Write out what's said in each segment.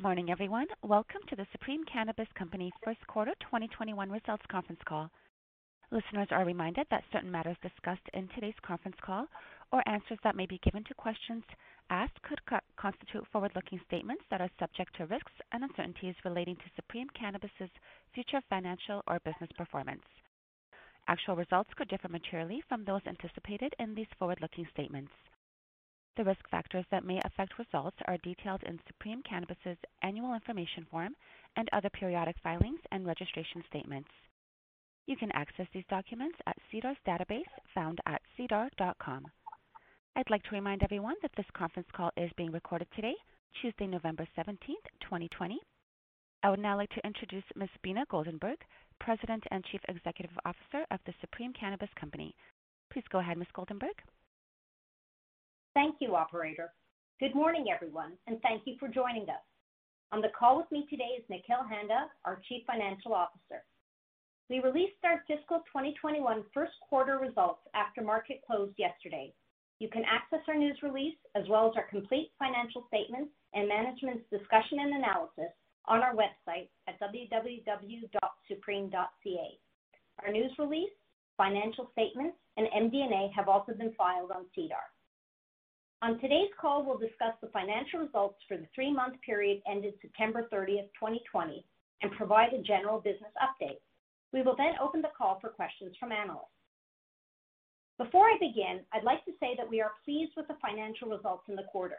Good morning, everyone. Welcome to the Supreme Cannabis Company first quarter 2021 results conference call. Listeners are reminded that certain matters discussed in today's conference call or answers that may be given to questions asked could constitute forward-looking statements that are subject to risks and uncertainties relating to Supreme Cannabis's future financial or business performance. Actual results could differ materially from those anticipated in these forward-looking statements. The risk factors that may affect results are detailed in Supreme Cannabis's annual information form and other periodic filings and registration statements. You can access these documents at SEDAR's database found at sedar.com. I'd like to remind everyone that this conference call is being recorded today, Tuesday, November 17th, 2020. I would now like to introduce Ms. Beena Goldenberg, President and Chief Executive Officer of the Supreme Cannabis Company. Please go ahead, Ms. Goldenberg. Thank you, operator. Good morning, everyone, and thank you for joining us. On the call with me today is Nikhil Handa, our Chief Financial Officer. We released our fiscal 2021 first quarter results after market closed yesterday. You can access our news release as well as our complete financial statements and management's discussion and analysis on our website at www.supreme.ca. Our news release, financial statements, and MD&A have also been filed on SEDAR. On today's call, we'll discuss the financial results for the three-month period ended September 30th, 2020, and provide a general business update. We will then open the call for questions from analysts. Before I begin, I'd like to say that we are pleased with the financial results in the quarter.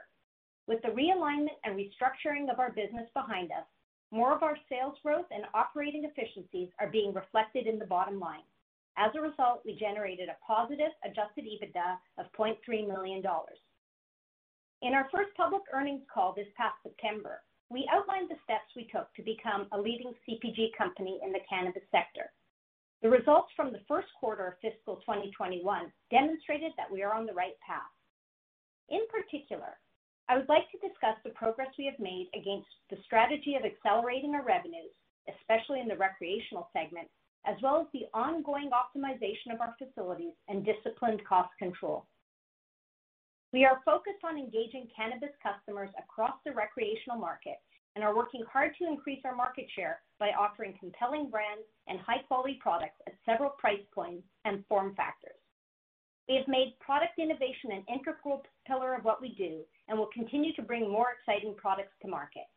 With the realignment and restructuring of our business behind us, more of our sales growth and operating efficiencies are being reflected in the bottom line. As a result, we generated a positive adjusted EBITDA of 0.3 million dollars. In our first public earnings call this past September, we outlined the steps we took to become a leading CPG company in the cannabis sector. The results from the first quarter of fiscal 2021 demonstrated that we are on the right path. In particular, I would like to discuss the progress we have made against the strategy of accelerating our revenues, especially in the recreational segment, as well as the ongoing optimization of our facilities and disciplined cost control. We are focused on engaging cannabis customers across the recreational market and are working hard to increase our market share by offering compelling brands and high-quality products at several price points and form factors. We have made product innovation an integral pillar of what we do and will continue to bring more exciting products to market.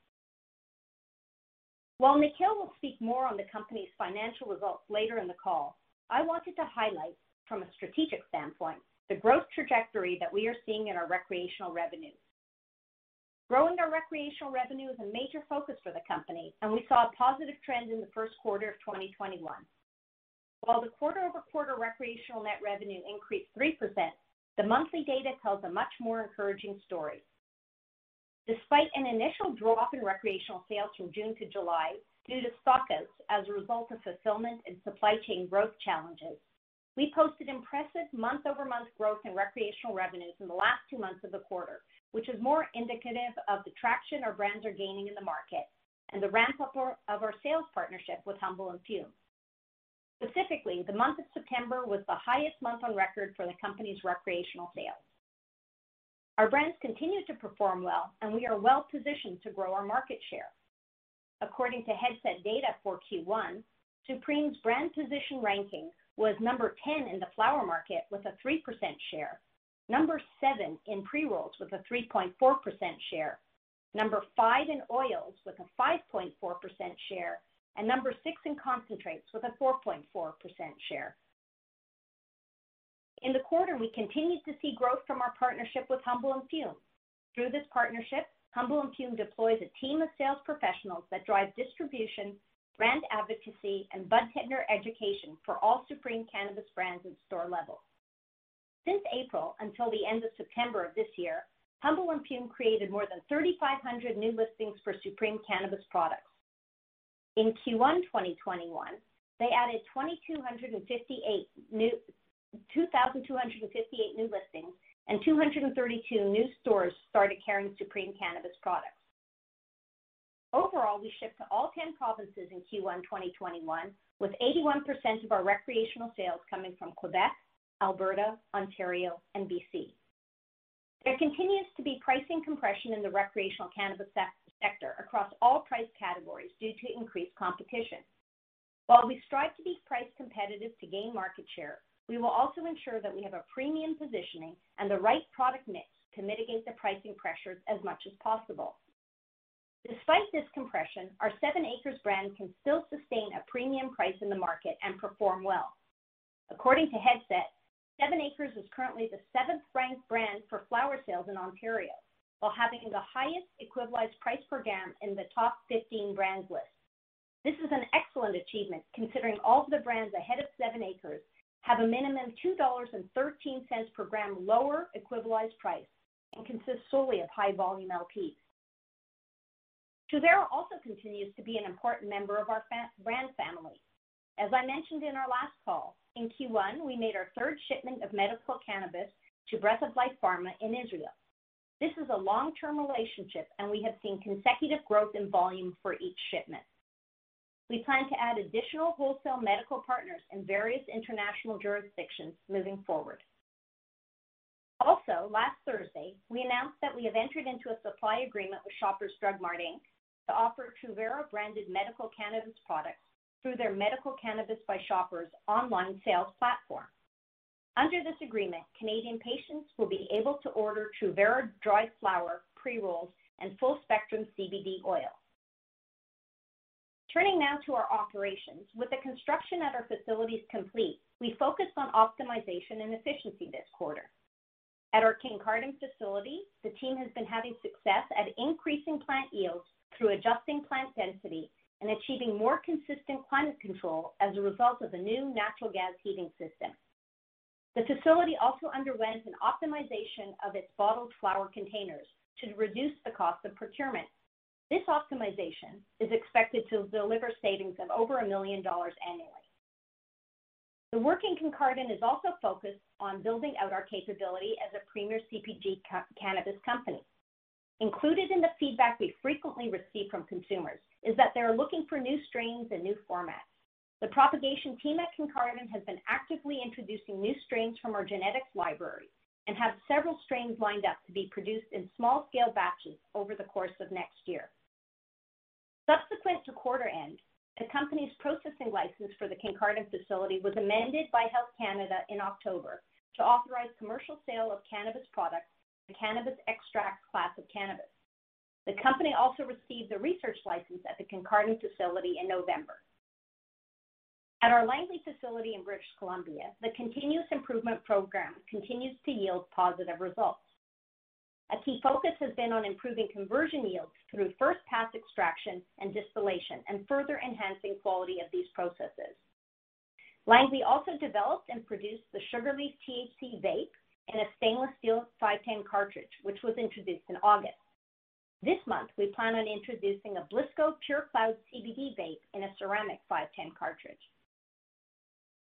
While Nikhil will speak more on the company's financial results later in the call, I wanted to highlight, from a strategic standpoint, the growth trajectory that we are seeing in our recreational revenues. Growing our recreational revenue is a major focus for the company, and we saw a positive trend in the first quarter of 2021. While the quarter-over-quarter recreational net revenue increased 3%, the monthly data tells a much more encouraging story. Despite an initial drop in recreational sales from June to July due to stockouts as a result of fulfillment and supply chain growth challenges, we posted impressive month-over-month growth in recreational revenues in the last two months of the quarter, which is more indicative of the traction our brands are gaining in the market and the ramp-up of our sales partnership with Humble and Fume. Specifically, the month of September was the highest month on record for the company's recreational sales. Our brands continue to perform well, and we are well-positioned to grow our market share. According to Headset data for Q1, Supreme's brand position ranking was number 10 in the flower market with a 3% share, number seven in pre-rolls with a 3.4% share, number five in oils with a 5.4% share, and number six in concentrates with a 4.4% share. In the quarter, we continued to see growth from our partnership with Humble and Fume. Through this partnership, Humble and Fume deploys a team of sales professionals that drive distribution, brand advocacy, and budtender education for all Supreme Cannabis brands at store level. Since April until the end of September of this year, Humble and Fume created more than 3,500 new listings for Supreme Cannabis products. In Q1 2021, they added 2,258 new listings and 232 new stores started carrying Supreme Cannabis products. Overall, we shipped to all 10 provinces in Q1 2021, with 81% of our recreational sales coming from Quebec, Alberta, Ontario, and BC. There continues to be pricing compression in the recreational cannabis sector across all price categories due to increased competition. While we strive to be price competitive to gain market share, we will also ensure that we have a premium positioning and the right product mix to mitigate the pricing pressures as much as possible. Despite this compression, our 7ACRES brand can still sustain a premium price in the market and perform well. According to Headset, 7ACRES is currently the seventh-ranked brand for flower sales in Ontario, while having the highest equivalized price per gram in the top 15 brands list. This is an excellent achievement considering all of the brands ahead of 7ACRES have a minimum $2.13 per gram lower equivalized price and consist solely of high-volume LPs. Truverra also continues to be an important member of our brand family. As I mentioned in our last call, in Q1, we made our third shipment of medical cannabis to Breath of Life Pharma in Israel. This is a long-term relationship, and we have seen consecutive growth in volume for each shipment. We plan to add additional wholesale medical partners in various international jurisdictions moving forward. Also, last Thursday, we announced that we have entered into a supply agreement with Shoppers Drug Mart, Inc. to offer Truverra-branded medical cannabis products through their Medical Cannabis by Shoppers online sales platform. Under this agreement, Canadian patients will be able to order Truverra dried flower, pre-rolls, and full-spectrum CBD oil. Turning now to our operations. With the construction at our facilities complete, we focused on optimization and efficiency this quarter. At our Kincardine facility, the team has been having success at increasing plant yields through adjusting plant density and achieving more consistent climate control as a result of the new natural gas heating system. The facility also underwent an optimization of its bottled flower containers to reduce the cost of procurement. This optimization is expected to deliver savings of over 1 million dollars annually. The work in Kincardine is also focused on building out our capability as a premier CPG cannabis company. Included in the feedback we frequently receive from consumers is that they are looking for new strains and new formats. The propagation team at Kincardine has been actively introducing new strains from our genetics library and have several strains lined up to be produced in small-scale batches over the course of next year. Subsequent to quarter end, the company's processing license for the Kincardine facility was amended by Health Canada in October to authorize commercial sale of cannabis products the cannabis extract class of cannabis. The company also received a research license at the Kincardine facility in November. At our Langley facility in British Columbia, the continuous improvement program continues to yield positive results. A key focus has been on improving conversion yields through first-pass extraction and distillation and further enhancing quality of these processes. Langley also developed and produced the SugarLeaf THC vape in a stainless steel 510 cartridge, which was introduced in August. This month, we plan on introducing a BLISSCO Pure Cloud CBD vape in a ceramic 510 cartridge.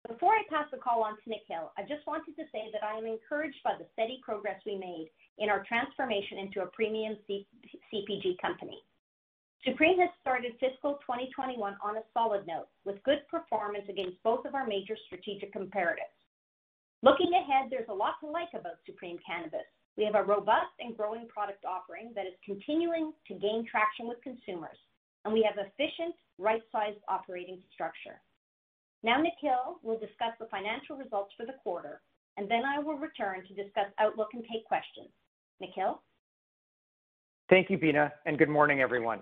Before I pass the call on to Nikhil, I just wanted to say that I am encouraged by the steady progress we made in our transformation into a premium CPG company. Supreme has started fiscal 2021 on a solid note, with good performance against both of our major strategic imperatives. Looking ahead, there's a lot to like about Supreme Cannabis. We have a robust and growing product offering that is continuing to gain traction with consumers, and we have efficient, right-sized operating structure. Now Nikhil will discuss the financial results for the quarter, and then I will return to discuss outlook and take questions. Nikhil? Thank you, Beena, and good morning, everyone.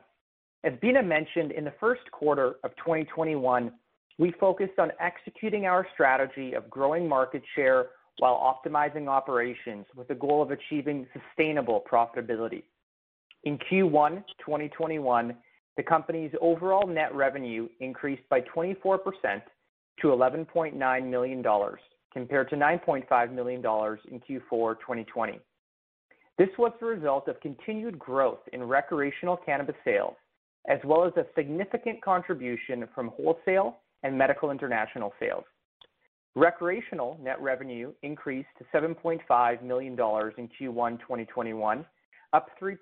As Beena mentioned, in the first quarter of 2021, we focused on executing our strategy of growing market share while optimizing operations with the goal of achieving sustainable profitability. In Q1 2021, the company's overall net revenue increased by 24% to 11.9 million dollars, compared to 9.5 million dollars in Q4 2020. This was the result of continued growth in recreational cannabis sales, as well as a significant contribution from wholesale and medical international sales. Recreational net revenue increased to 7.5 million dollars in Q1 2021, up 3%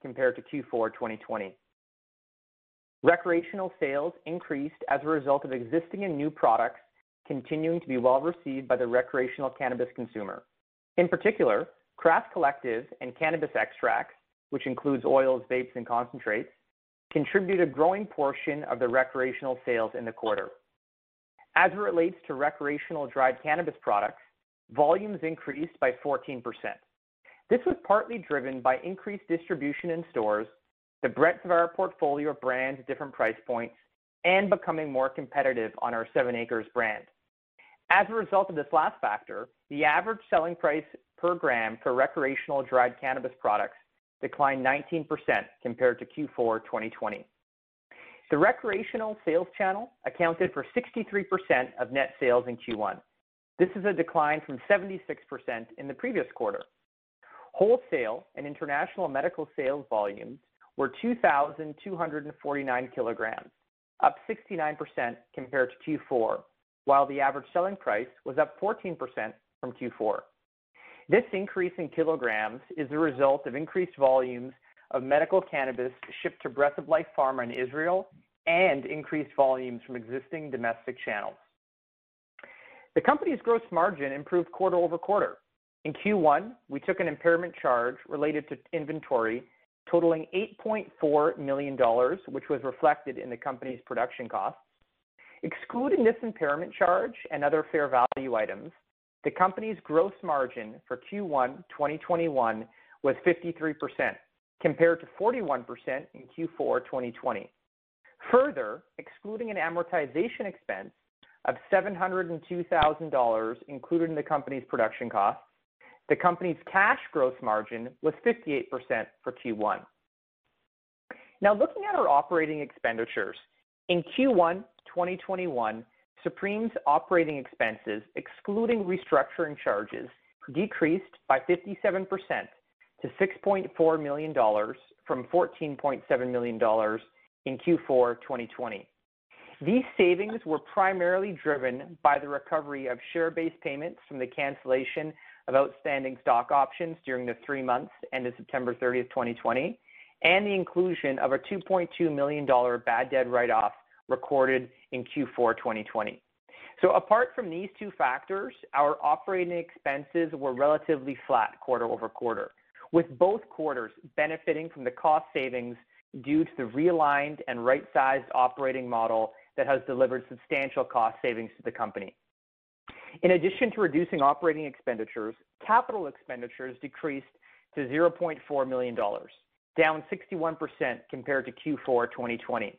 compared to Q4 2020. Recreational sales increased as a result of existing and new products continuing to be well received by the recreational cannabis consumer. In particular, Craft Collective and cannabis extracts, which includes oils, vapes, and concentrates, contribute a growing portion of the recreational sales in the quarter. As it relates to recreational dried cannabis products, volumes increased by 14%. This was partly driven by increased distribution in stores, the breadth of our portfolio of brands at different price points, and becoming more competitive on our 7ACRES brand. As a result of this last factor, the average selling price per gram for recreational dried cannabis products declined 19% compared to Q4 2020. The recreational sales channel accounted for 63% of net sales in Q1. This is a decline from 76% in the previous quarter. Wholesale and international medical sales volumes were 2,249 kilograms, up 69% compared to Q4, while the average selling price was up 14% from Q4. This increase in kilograms is the result of increased volumes of medical cannabis shipped to Breath of Life Pharma in Israel and increased volumes from existing domestic channels. The company's gross margin improved quarter-over-quarter. In Q1, we took an impairment charge related to inventory totaling 8.4 million dollars, which was reflected in the company's production costs. Excluding this impairment charge and other fair value items, the company's gross margin for Q1 2021 was 53%, compared to 41% in Q4 2020. Further, excluding an amortization expense of 702,000 dollars included in the company's production costs, the company's cash gross margin was 58% for Q1. Now looking at our operating expenditures. In Q1 2021, Supreme's operating expenses, excluding restructuring charges, decreased by 57% to 6.4 million dollars from 14.7 million dollars in Q4 2020. These savings were primarily driven by the recovery of share-based payments from the cancellation of outstanding stock options during the three months ended September 30th, 2020, and the inclusion of a 2.2 million dollar bad debt write-off recorded in Q4 2020. So Apart from these two factors, our operating expenses were relatively flat quarter-over-quarter, with both quarters benefiting from the cost savings due to the realigned and right-sized operating model that has delivered substantial cost savings to the company. In addition to reducing operating expenditures, capital expenditures decreased to 0.4 million dollars, down 61% compared to Q4 2020.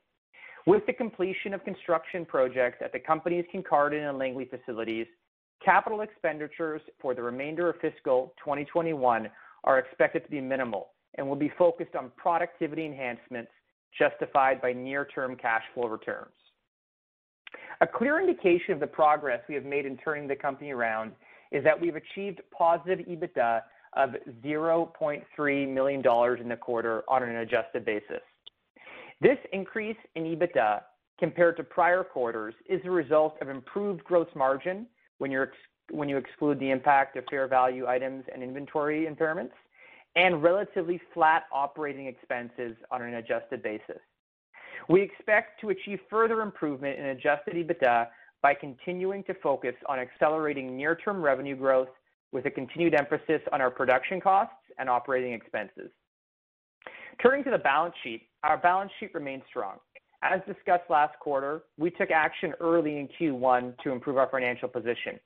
With the completion of construction projects at the company's Kincardine and Langley facilities, capital expenditures for the remainder of fiscal 2021 are expected to be minimal and will be focused on productivity enhancements justified by near-term cash flow returns. A clear indication of the progress we have made in turning the company around is that we've achieved positive EBITDA of 0.3 million dollars in the quarter on an adjusted basis. This increase in EBITDA compared to prior quarters is a result of improved gross margin when you exclude the impact of fair value items and inventory impairments, and relatively flat operating expenses on an adjusted basis. We expect to achieve further improvement in adjusted EBITDA by continuing to focus on accelerating near-term revenue growth with a continued emphasis on our production costs and operating expenses. Turning to the balance sheet, our balance sheet remains strong. As discussed last quarter, we took action early in Q1 to improve our financial position.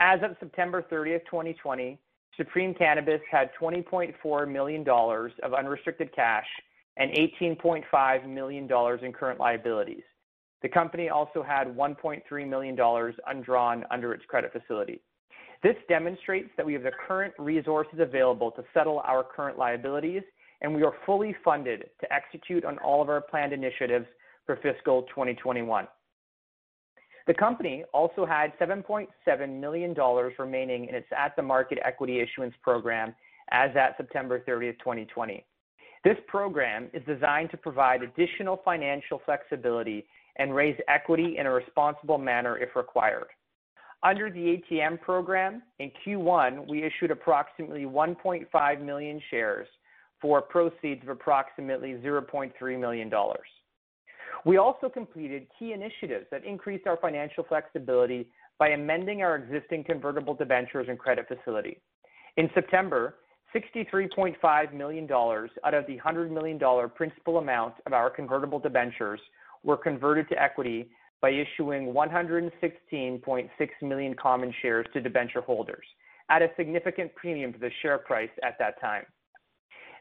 As of September 30th, 2020, Supreme Cannabis had 20.4 million dollars of unrestricted cash and 18.5 million dollars in current liabilities. The company also had 1.3 million dollars undrawn under its credit facility. This demonstrates that we have the current resources available to settle our current liabilities, and we are fully funded to execute on all of our planned initiatives for fiscal 2021. The company also had 7.7 million dollars remaining in its at-the-market equity issuance program as at September 30, 2020. This program is designed to provide additional financial flexibility and raise equity in a responsible manner if required. Under the ATM program, in Q1, we issued approximately 1.5 million shares for proceeds of approximately 0.3 million dollars. We also completed key initiatives that increased our financial flexibility by amending our existing convertible debentures and credit facility. In September, 63.5 million dollars out of the 100 million dollar principal amount of our convertible debentures were converted to equity by issuing 116.6 million common shares to debenture holders at a significant premium to the share price at that time.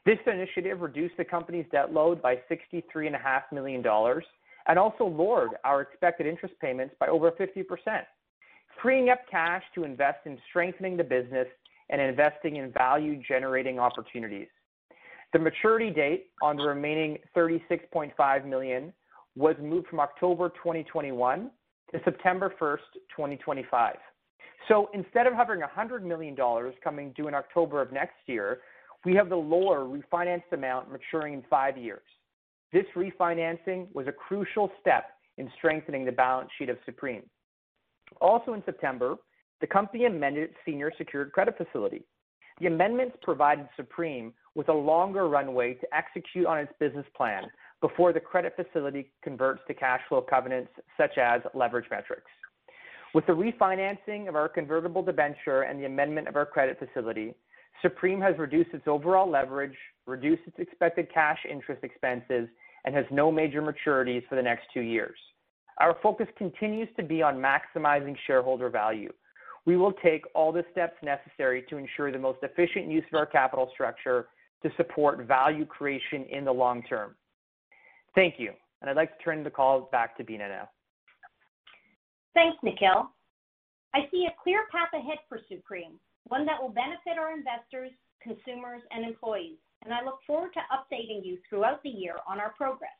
This initiative reduced the company's debt load by 63.5 million dollars and also lowered our expected interest payments by over 50%, freeing up cash to invest in strengthening the business and investing in value-generating opportunities. The maturity date on the remaining 36.5 million was moved from October 2021 to September 1, 2025. So Instead of having 100 million dollars coming due in October of next year, we have the lower refinanced amount maturing in five years. This refinancing was a crucial step in strengthening the balance sheet of Supreme. Also in September, the company amended its senior secured credit facility. The amendments provided Supreme with a longer runway to execute on its business plan before the credit facility converts to cash flow covenants such as leverage metrics. With the refinancing of our convertible debenture and the amendment of our credit facility, Supreme has reduced its overall leverage, reduced its expected cash interest expenses, and has no major maturities for the next two years. Our focus continues to be on maximizing shareholder value. We will take all the steps necessary to ensure the most efficient use of our capital structure to support value creation in the long term. Thank you. And I'd like to turn the call back to Beena now. Thanks, Nikhil. I see a clear path ahead for Supreme, one that will benefit our investors, consumers, and employees, and I look forward to updating you throughout the year on our progress.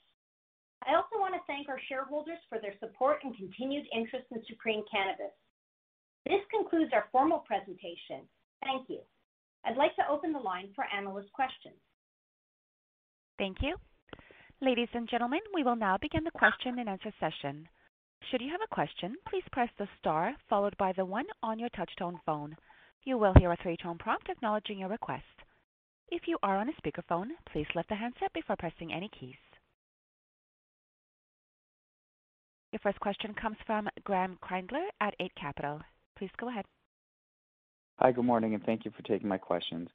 I also want to thank our shareholders for their support and continued interest in Supreme Cannabis. This concludes our formal presentation. Thank you. I'd like to open the line for analyst questions. Thank you. Ladies and gentlemen, we will now begin the question-and-answer session. Should you have a question, please press the star followed by the one on your touch-tone phone. You will hear a three-tone prompt acknowledging your request. If you are on a speakerphone, please lift the handset before pressing any keys. Your first question comes from Graeme Kreindler at Eight Capital. Please go ahead. Hi, good morning, and thank you for taking my questions.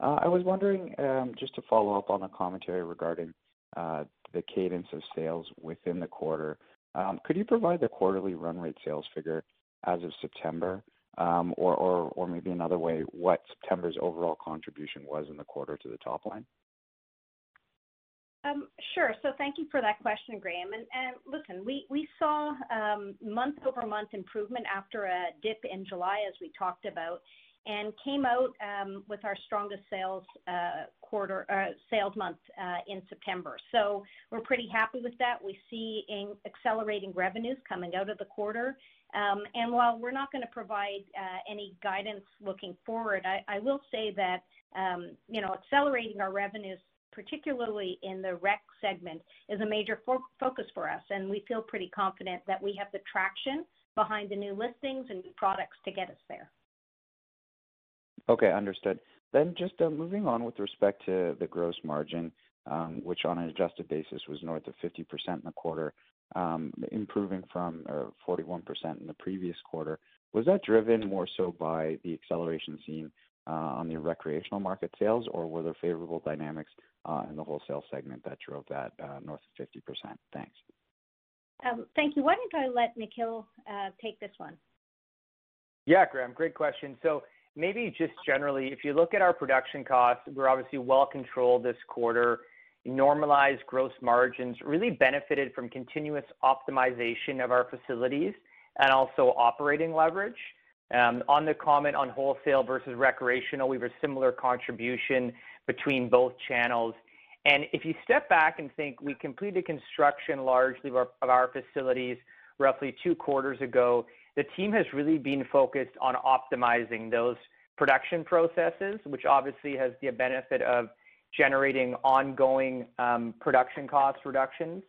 Uh, I was wondering, um, just to follow up on the commentary regarding uh, the cadence of sales within the quarter. Um, could you provide the quarterly run rate sales figure as of September? Um, or maybe another way, what September's overall contribution was in the quarter to the top line? Um, sure. So thank you for that question, Graeme. Listen, we saw um, month-over-month improvement after a dip in July, as we talked about, and came out with our strongest sales uh quarter uh sales month uh, in September. So we're pretty happy with that. We see accelerating revenues coming out of the quarter. Um, and while we're not gonna provide uh, any guidance looking forward, I will say that um, you know, accelerating our revenues, particularly in the rec segment, is a major focus for us, and we feel pretty confident that we have the traction behind the new listings and new products to get us there. Okay, understood. Then just uh, moving on with respect to the gross margin, um, which on an adjusted basis was north of 50% in the quarter, Um, improving from uh, 41% in the previous quarter. Was that driven more so by the acceleration seen uh, on the recreational market sales, or were there favorable dynamics uh, in the wholesale segment that drove that north of 50%? Thanks. Um, thank you. Why don't I let Nikhil take this one? Yeah, Graeme, great question. So maybe just generally, if you look at our production costs, we're obviously well controlled this quarter. Normalized gross margins really benefited from continuous optimization of our facilities and also operating leverage. Um, on the comment on wholesale versus recreational, we a similar contribution between both channels. And If you step back and think we completed construction largely of our facilities roughly two quarters ago, the team has really been focused on optimizing those production processes, which obviously has the benefit of generating ongoing um, production cost reductions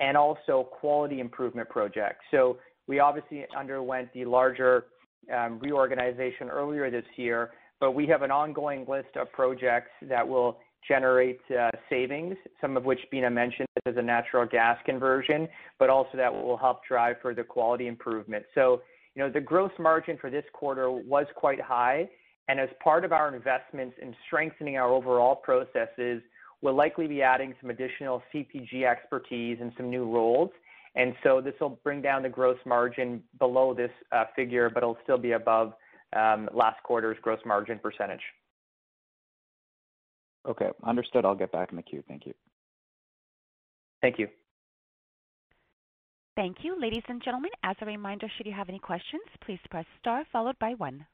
and also quality improvement projects. So we obviously underwent the larger um, reorganization earlier this year, but we have an ongoing list of projects that will generate uh, savings, some of which Beena mentioned as a natural gas conversion, but also that will help drive further quality improvement. So, you know, the gross margin for this quarter was quite high, and as part of our investments in strengthening our overall processes, we'll likely be adding some additional CPG expertise and some new roles. And so this will bring down the gross margin below this uh, figure, but it'll still be above um, last quarter's gross margin percentage. Okay. Understood. I'll get back in the queue. Thank you. Thank you. Thank you. Ladies and gentlemen, as a reminder, should you have any questions, please press star followed by one.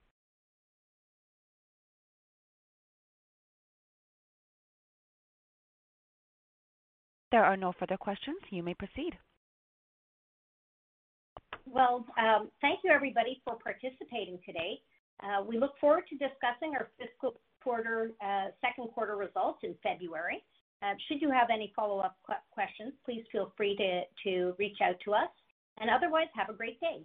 There are no further questions. You may proceed. Well, um, thank you everybody for participating today. Uh, we look forward to discussing our fiscal quarter, uh, second quarter results in February. Uh, should you have any follow-up questions, please feel free to, to reach out to us. And Otherwise, have a great day.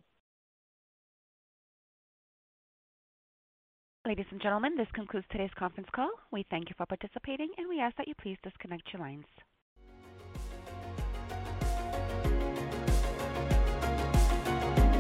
Ladies and gentlemen, this concludes today's conference call. We thank you for participating, and we ask that you please disconnect your lines.